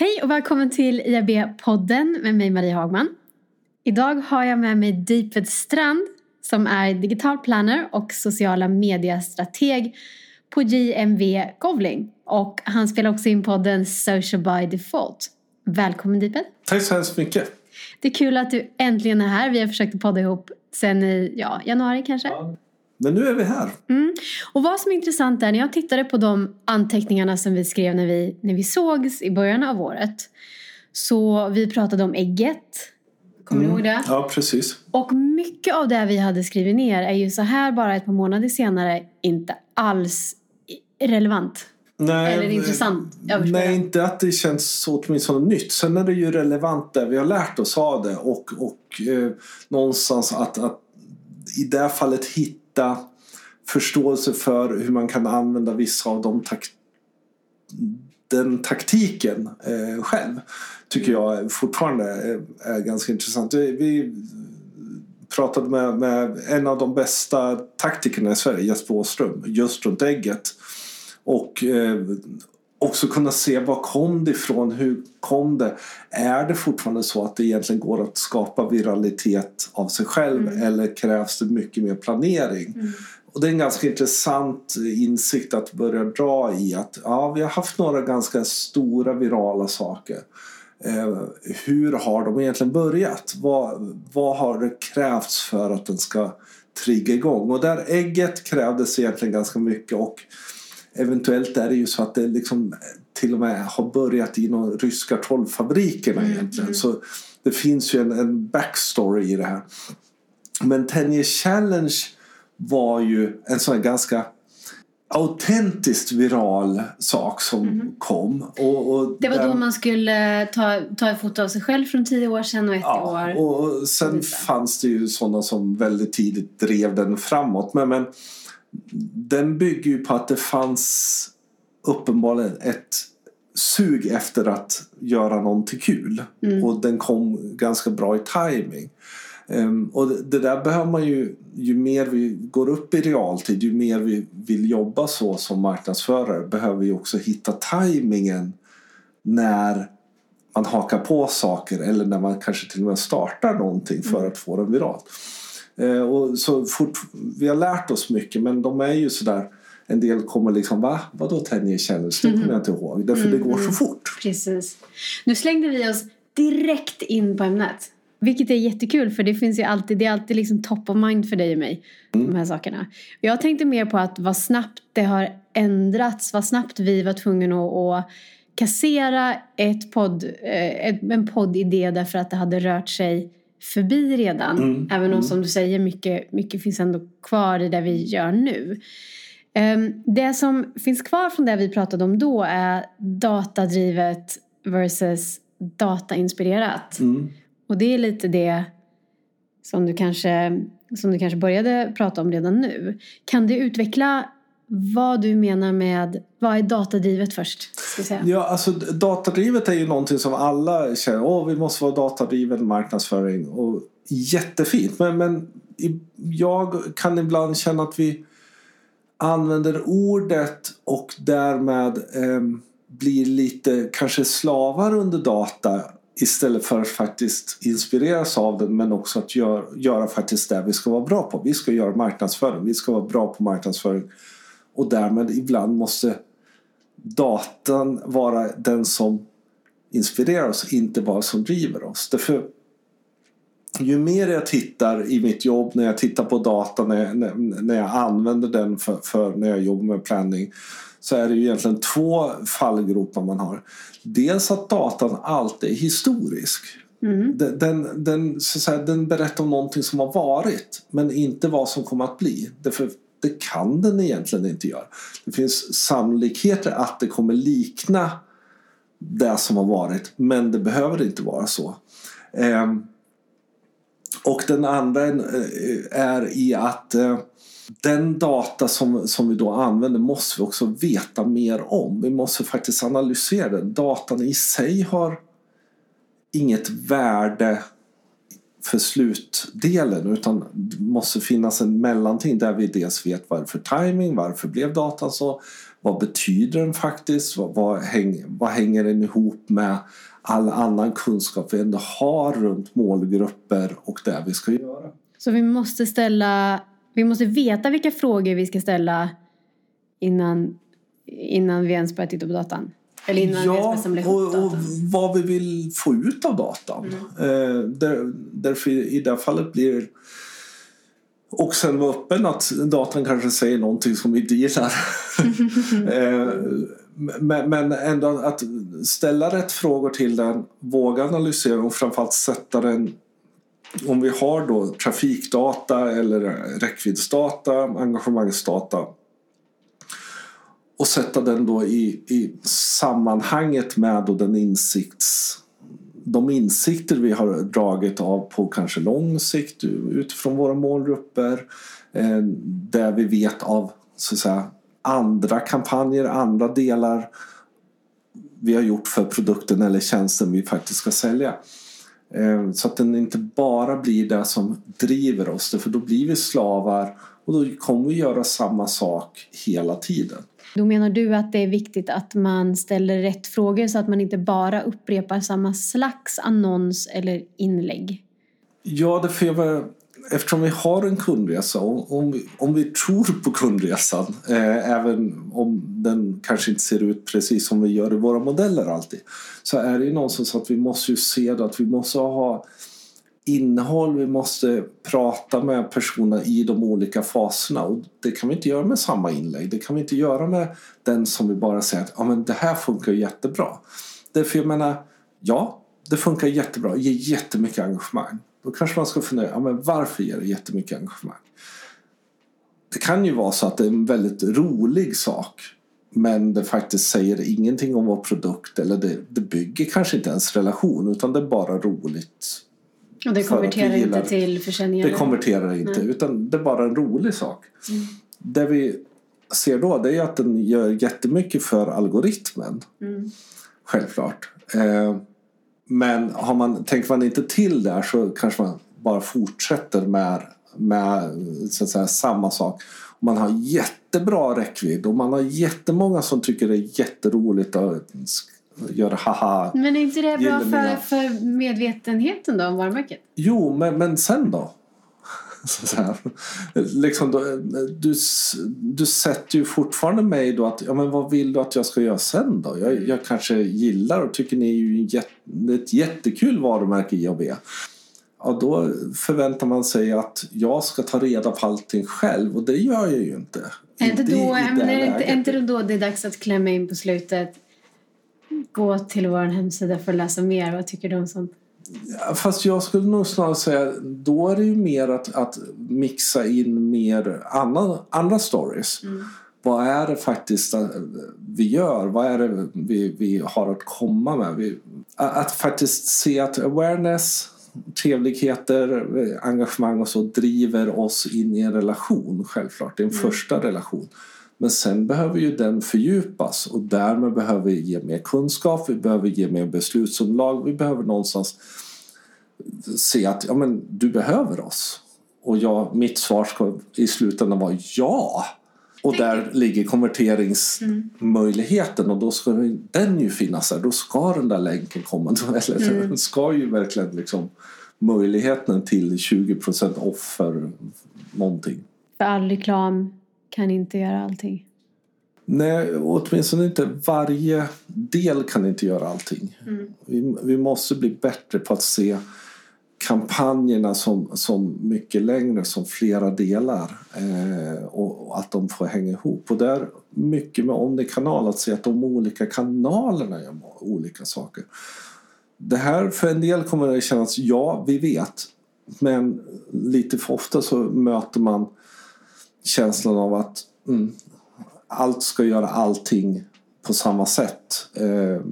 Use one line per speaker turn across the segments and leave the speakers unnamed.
Hej och välkommen till IAB-podden med mig Marie Hagman. Idag har jag med mig Deeped Strand som är digital planner och sociala mediestrateg på JMV Govling. Och han spelar också in podden Social by Default. Välkommen Deeped.
Tack så hemskt mycket.
Det är kul att du äntligen är här. Vi har försökt att podda ihop sen i ja, januari kanske. Ja.
Men nu är vi här.
Mm. Och vad som är intressant är när jag tittade på de anteckningarna som vi skrev när vi, när vi sågs i början av året. Så vi pratade om ägget. Kommer mm. du ihåg det?
Ja, precis.
Och mycket av det vi hade skrivit ner är ju så här bara ett par månader senare inte alls relevant. Nej, Eller intressant.
Nej, inte att det känns så åtminstone nytt. Sen är det ju relevant det vi har lärt oss av det och, och eh, någonstans att, att i det fallet hitta förståelse för hur man kan använda vissa av de tak den taktiken eh, själv tycker jag fortfarande är, är ganska intressant. Vi pratade med, med, en av de bästa taktikerna i Sverige, Jesper Åström, just runt ägget. Och eh, också kunna se var kom det ifrån, hur kom det? Är det fortfarande så att det egentligen går att skapa viralitet av sig själv mm. eller krävs det mycket mer planering? Mm. Och det är en ganska intressant insikt att börja dra i att ja, vi har haft några ganska stora virala saker. Eh, hur har de egentligen börjat? Vad, vad har det krävts för att den ska trigga igång? Och där ägget krävdes egentligen ganska mycket och eventuellt är det ju så att det liksom till och med har börjat i de ryska trollfabrikerna mm. egentligen. Mm. Så det finns ju en, en backstory i det här. Men 10 Challenge var ju en sån här ganska autentiskt viral sak som mm. kom. Och, och
det var då man skulle ta, ta ett foto av sig själv från tio år sedan och ett ja,
år. Och sen fanns det ju sådana som väldigt tidigt drev den framåt. Men, men den bygger ju på att det fanns uppenbarligen ett sug efter att göra någonting kul. Mm. Och den kom ganska bra i timing. Um, och det, det, där behöver man ju, ju mer vi går upp i realtid, ju mer vi vill jobba så som marknadsförare behöver vi också hitta tajmingen när man hakar på saker eller när man kanske till och med startar någonting för mm. att få den viralt. Uh, och så fort, vi har lärt oss mycket men de är ju sådär en del kommer liksom va? Vadå 10 challenge? Det kommer jag inte ihåg. Därför mm. det går så mm. fort.
Precis. Nu slängde vi oss direkt in på ämnet. Vilket är jättekul för det finns ju alltid, det är alltid liksom top of mind för dig och mig. Mm. De här sakerna. Jag tänkte mer på att vad snabbt det har ändrats, vad snabbt vi var tvungna att, att kassera ett podd, eh, ett, en poddidé därför att det hade rört sig förbi redan. Mm. Även om mm. som du säger mycket, mycket finns ändå kvar i det vi gör nu. Um, det som finns kvar från det vi pratade om då är datadrivet versus datainspirerat. Mm. Och det är lite det som du, kanske, som du kanske började prata om redan nu. Kan du utveckla vad du menar med, vad är datadrivet först?
Ja, alltså datadrivet är ju någonting som alla känner, åh vi måste vara datadriven marknadsföring. Och jättefint, men, men jag kan ibland känna att vi använder ordet och därmed eh, blir lite kanske slavar under data Istället för att faktiskt inspireras av den men också att gör, göra faktiskt det vi ska vara bra på. Vi ska göra marknadsföring, vi ska vara bra på marknadsföring. Och därmed ibland måste datan vara den som inspirerar oss, inte bara som driver oss. Därför ju mer jag tittar i mitt jobb, när jag tittar på data, när jag, när jag använder den för, för när jag jobbar med planning så är det ju egentligen två fallgropar man har. Dels att datan alltid är historisk. Mm. Den, den, den, så säga, den berättar om någonting som har varit men inte vad som kommer att bli. Därför det kan den egentligen inte göra. Det finns sannolikheter att det kommer likna det som har varit men det behöver inte vara så. Ehm, och den andra eh, är i att eh, den data som, som vi då använder måste vi också veta mer om. Vi måste faktiskt analysera den. Datan i sig har inget värde för slutdelen utan det måste finnas en mellanting där vi dels vet varför timing, varför blev datan så, vad betyder den faktiskt, vad, vad, häng, vad hänger den ihop med all annan kunskap vi ändå har runt målgrupper och det vi ska göra.
Så vi måste ställa, vi måste veta vilka frågor vi ska ställa innan, innan vi ens börjar titta på datan? Eller innan
ja, och, och vad vi vill få ut av datan. Mm. Eh, där, därför i det fallet blir och sen vara öppen att datan kanske säger någonting som vi inte gillar. eh, men, men ändå att ställa rätt frågor till den, våga analysera och framförallt sätta den om vi har då trafikdata eller räckviddsdata, engagemangsdata och sätta den då i, i sammanhanget med då den insikts, de insikter vi har dragit av på kanske lång sikt utifrån våra målgrupper. Eh, där vi vet av så att säga, andra kampanjer, andra delar vi har gjort för produkten eller tjänsten vi faktiskt ska sälja. Eh, så att den inte bara blir det som driver oss, för då blir vi slavar och då kommer vi göra samma sak hela tiden.
Då menar du att det är viktigt att man ställer rätt frågor så att man inte bara upprepar samma slags annons eller inlägg?
Ja, därför jag var eftersom vi har en kundresa och om vi, om vi tror på kundresan eh, även om den kanske inte ser ut precis som vi gör i våra modeller alltid så är det ju någonstans att vi måste ju se att vi måste ha innehåll, vi måste prata med personerna i de olika faserna och det kan vi inte göra med samma inlägg. Det kan vi inte göra med den som vi bara säger att ja, men det här funkar jättebra. Därför jag menar, ja, det funkar jättebra, ger jättemycket engagemang. Då kanske man ska fundera, ja, men varför ger det jättemycket engagemang? Det kan ju vara så att det är en väldigt rolig sak men det faktiskt säger ingenting om vår produkt eller det, det bygger kanske inte ens relation utan det är bara roligt
och det konverterar inte till försäljning?
Det konverterar inte Nej. utan det är bara en rolig sak. Mm. Det vi ser då det är att den gör jättemycket för algoritmen. Mm. Självklart. Eh, men har man, tänker man inte till där så kanske man bara fortsätter med, med så att säga, samma sak. Man har jättebra räckvidd och man har jättemånga som tycker det är jätteroligt att göra haha.
Men är inte det bra för, för medvetenheten då om varumärket?
Jo, men, men sen då? Så här. Liksom då, du, du sätter ju fortfarande mig då att ja, men vad vill du att jag ska göra sen då? Jag, jag kanske gillar och tycker ni är ju jätte, ett jättekul varumärke IAB. Ja, då förväntar man sig att jag ska ta reda på allting själv och det gör jag ju inte.
Är inte, då, är, är inte då det är dags att klämma in på slutet gå till vår hemsida för att läsa mer. Vad tycker du om sånt?
Fast jag skulle nog snarare säga då är det ju mer att, att mixa in mer annan, andra stories. Mm. Vad är det faktiskt eh, vi gör? Vad är det vi, vi har att komma med? Vi, att faktiskt se att awareness, trevligheter, engagemang och så driver oss in i en relation självklart. Är en mm. första relation. Men sen behöver ju den fördjupas och därmed behöver vi ge mer kunskap, vi behöver ge mer beslutsunderlag, vi behöver någonstans se att ja, men du behöver oss. Och jag, mitt svar ska i slutändan vara ja. Och där ligger konverteringsmöjligheten och då ska den ju finnas där. Då ska den där länken komma. Eller mm. den ska ju verkligen liksom möjligheten till 20% off för någonting.
För all reklam kan inte göra allting.
Nej, åtminstone inte varje del kan inte göra allting. Mm. Vi, vi måste bli bättre på att se kampanjerna som, som mycket längre, som flera delar eh, och, och, att de får hänga ihop. Och där mycket med omnikanal, att se att de olika kanalerna gör olika saker. Det här för en del kommer det kännas, ja vi vet, men lite för ofta så möter man känslan av att mm, allt ska göra allting på samma sätt. Eh,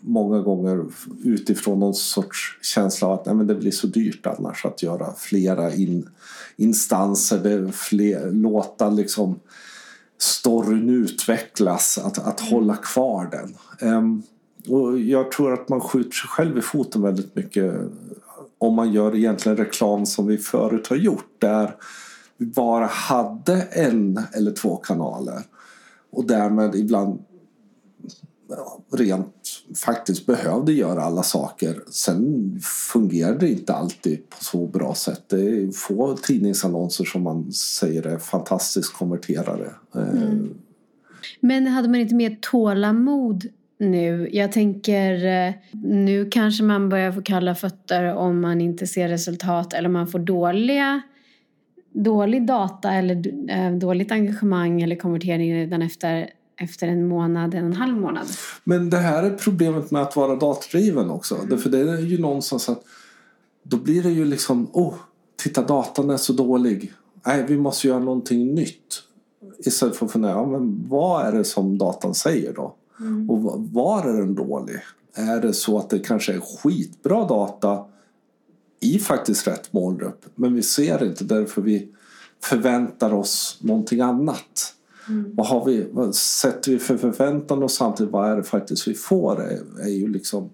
många gånger utifrån någon sorts känsla av att nej, men det blir så dyrt annars att göra flera in, instanser, det fler, låta liksom storyn utvecklas, att, att mm. hålla kvar den. Um, och jag tror att man skjuter sig själv i foten väldigt mycket om man gör egentligen reklam som vi förut har gjort där vi bara hade en eller två kanaler och därmed ibland rent faktiskt behövde göra alla saker. Sen fungerade det inte alltid på så bra sätt. Det är få tidningsannonser som man säger är fantastiskt konverterade. Eh, mm.
Men hade man inte mer tålamod nu? Jag tänker eh, nu kanske man börjar få kalla fötter om man inte ser resultat eller man får dåliga dålig data eller eh, dåligt engagemang eller konvertering redan efter efter en månad, en och en halv månad.
Men det här är problemet med att vara datadriven också. Mm. För det är ju någonstans att då blir det ju liksom, oh, titta datan är så dålig. Nej, vi måste göra någonting nytt. Istället för att fundera, ja, men vad är det som datan säger då? Mm. Och var är den dålig? Är det så att det kanske är skitbra data i faktiskt rätt målgrupp men vi ser inte därför vi förväntar oss någonting annat. Mm. Vad, har vi, vad sätter vi för förväntan och samtidigt vad är det faktiskt vi får är, är ju liksom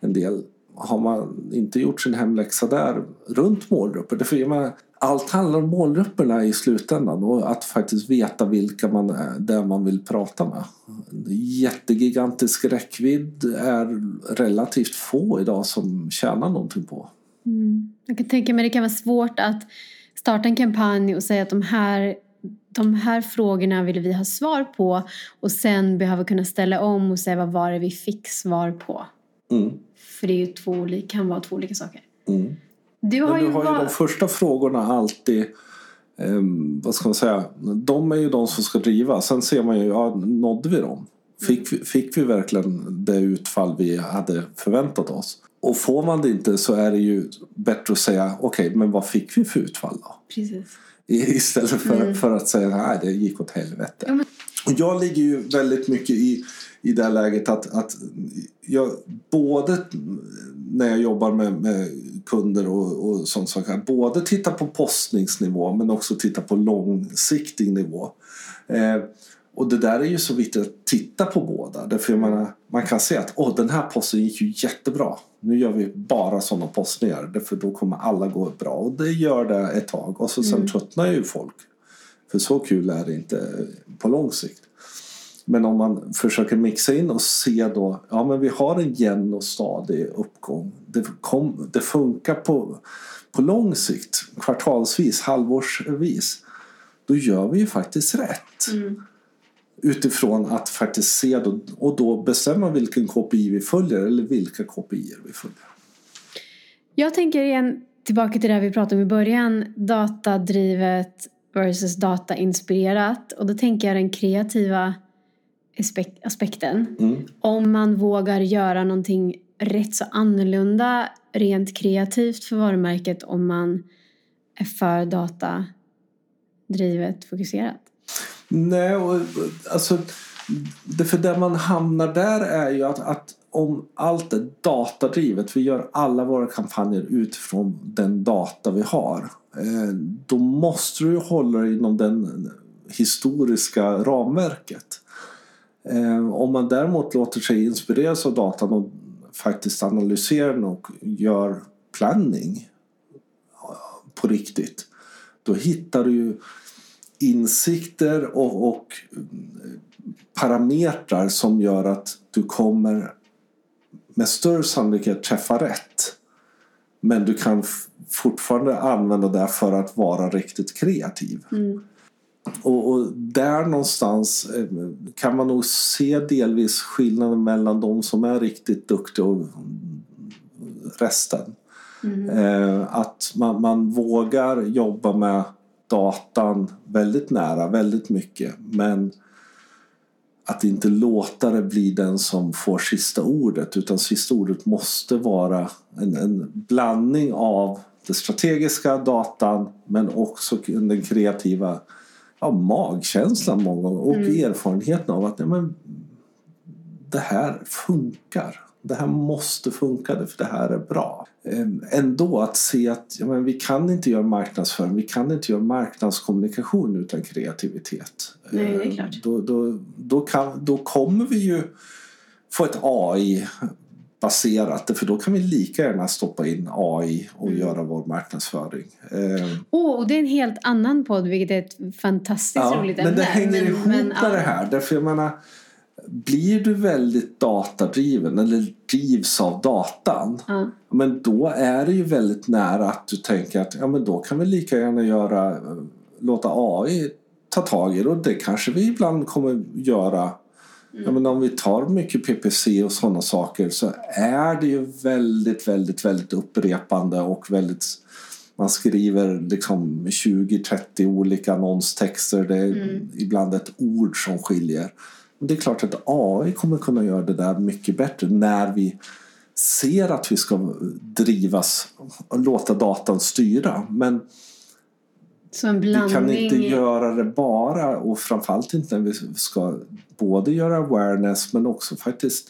en del har man inte gjort sin hemläxa där runt målgrupper. Därför man, allt handlar om målgrupperna i slutändan och att faktiskt veta vilka man är, där man vill prata med. Jättegigantisk räckvidd är relativt få idag som tjänar någonting på.
Mm. Jag kan tänka mig att det kan vara svårt att starta en kampanj och säga att de här de här frågorna vill vi ha svar på och sen behöver kunna ställa om och säga vad var det vi fick svar på. Mm. För det är ju två, kan vara två olika saker. Mm.
Du har, Men du har ju, var... de första frågorna alltid eh, vad ska man säga, de är ju de som ska driva. Sen ser man ju, ja, nådde vi dem? Fick, vi, fick vi verkligen det utfall vi hade förväntat oss? Och får man det inte så är det ju bättre att säga okej, okay, men vad fick vi för utfall då?
Precis.
Istället för, mm. för att säga att det gick åt helvete. Ja, men... Jag ligger ju väldigt mycket i, i det här läget att, att jag både när jag jobbar med, med kunder och, och sånt saker, både tittar på postningsnivå men också tittar på långsiktig nivå. Eh, och det där är ju så viktigt att titta på båda. Därför jag menar, man kan se att oh, den här posten gick ju jättebra. Nu gör vi bara sådana postningar. Därför då kommer alla gå bra. Och det gör det ett tag. Och så sen mm. tröttnar ju folk. För så kul är det inte på lång sikt. Men om man försöker mixa in och se då, ja men vi har en jämn och stadig uppgång. Det, kom, det funkar på, på lång sikt, kvartalsvis, halvårsvis. Då gör vi ju faktiskt rätt. Mm utifrån att faktiskt se då, och då bestämma vilken KPI vi följer eller vilka KPI vi följer.
Jag tänker igen tillbaka till det vi pratade om i början, datadrivet versus datainspirerat och då tänker jag den kreativa aspekten. Mm. Om man vågar göra någonting rätt så annorlunda rent kreativt för varumärket om man är för datadrivet fokuserat.
Nej, och, alltså, det för där man hamnar där är ju att, att om allt är datadrivet, vi gör alla våra kampanjer utifrån den data vi har. Eh, då måste du hålla dig inom den historiska ramverket. Eh, om man däremot låter sig inspireras av datan och faktiskt analyserar den och gör planning eh, på riktigt. Då hittar du ju insikter och, och parametrar som gör att du kommer med större sannolikhet träffa rätt. Men du kan fortfarande använda det för att vara riktigt kreativ. Mm. Och, och, där någonstans eh, kan man nog se delvis skillnaden mellan de som är riktigt duktiga och resten. Mm. Eh, att man, man vågar jobba med datan väldigt nära, väldigt mycket. Men att inte låta det bli den som får sista ordet utan sista ordet måste vara en, en blandning av den strategiska datan men också den kreativa ja, magkänslan många gånger och mm. erfarenheten av att nej, men, det här funkar det här måste funka för det här är bra. Ehm, ändå att se att ja, men vi kan inte göra marknadsföring, vi kan inte göra marknadskommunikation utan kreativitet.
Nej, det är klart.
Då, då, då, kan, då kommer vi ju få ett AI baserat. För då kan vi lika gärna stoppa in AI och mm. göra vår marknadsföring.
Oh, och det är en helt annan podd vilket är ett fantastiskt ja, roligt
ämne. Men det hänger men, ihop men, med det här. Därför jag menar, blir du väldigt datadriven eller drivs av datan ja. men då är det ju väldigt nära att du tänker att ja, men då kan vi lika gärna göra, låta AI ta tag i det och det kanske vi ibland kommer göra Mm. Ja, men om vi tar mycket PPC och sådana saker så är det ju väldigt, väldigt, väldigt upprepande och väldigt man skriver liksom 20-30 olika annonstexter. Det är mm. ibland ett ord som skiljer. Det är klart att AI kommer kunna göra det där mycket bättre när vi ser att vi ska drivas och låta datan styra. Men vi kan inte göra det bara och framförallt inte när vi ska både göra awareness men också faktiskt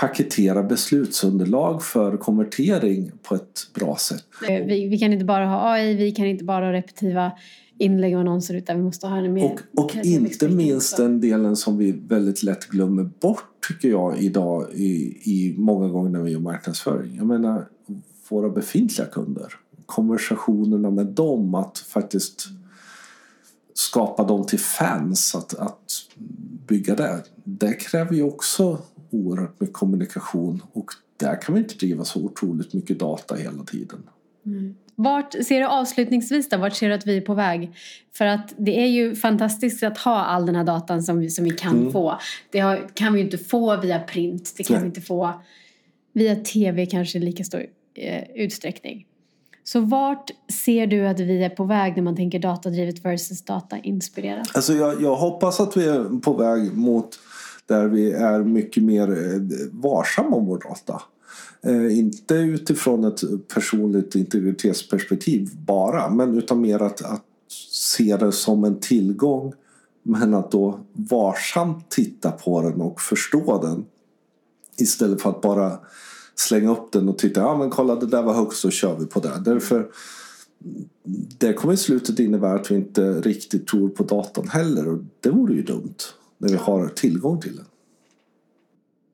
paketera beslutsunderlag för konvertering på ett bra sätt.
Vi, vi, kan inte bara ha AI, vi kan inte bara ha repetitiva inlägg och annonser utan vi måste ha en mer...
Och, och inte minst den delen som vi väldigt lätt glömmer bort tycker jag idag i, i många gånger när vi gör marknadsföring. Jag menar våra befintliga kunder. Konversationerna med dem, att faktiskt skapa dem till fans, att, att bygga det. Det kräver ju också oerhört mycket kommunikation och där kan vi inte driva så otroligt mycket data hela tiden.
Mm. Vart ser du avslutningsvis då, vart ser du att vi är på väg? För att det är ju fantastiskt att ha all den här datan som vi, som vi kan mm. få. Det har, kan vi ju inte få via print, det kan Nej. vi inte få via tv kanske i lika stor eh, utsträckning. Så vart ser du att vi är på väg när man tänker datadrivet versus datainspirerat?
Alltså jag, jag hoppas att vi är på väg mot där vi är mycket mer eh, varsamma om vår data. Eh, inte utifrån ett personligt integritetsperspektiv bara, men utan mer att, att se det som en tillgång men att då varsamt titta på den och förstå den istället för att bara slänga upp den och titta, ja men kolla det där var högst så kör vi på det. Därför det kommer i slutet innebära att vi inte riktigt tror på datorn heller och det vore ju dumt när vi har tillgång till den.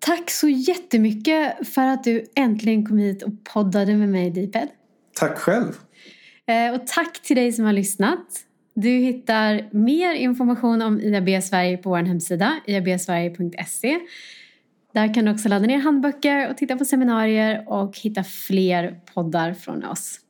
Tack så jättemycket för att du äntligen kom hit och poddade med mig Deeped.
Tack själv.
Eh, och tack till dig som har lyssnat. Du hittar mer information om IAB Sverige på vår hemsida, iabsverige.se. Där kan du också ladda ner handböcker och titta på seminarier och hitta fler poddar från oss.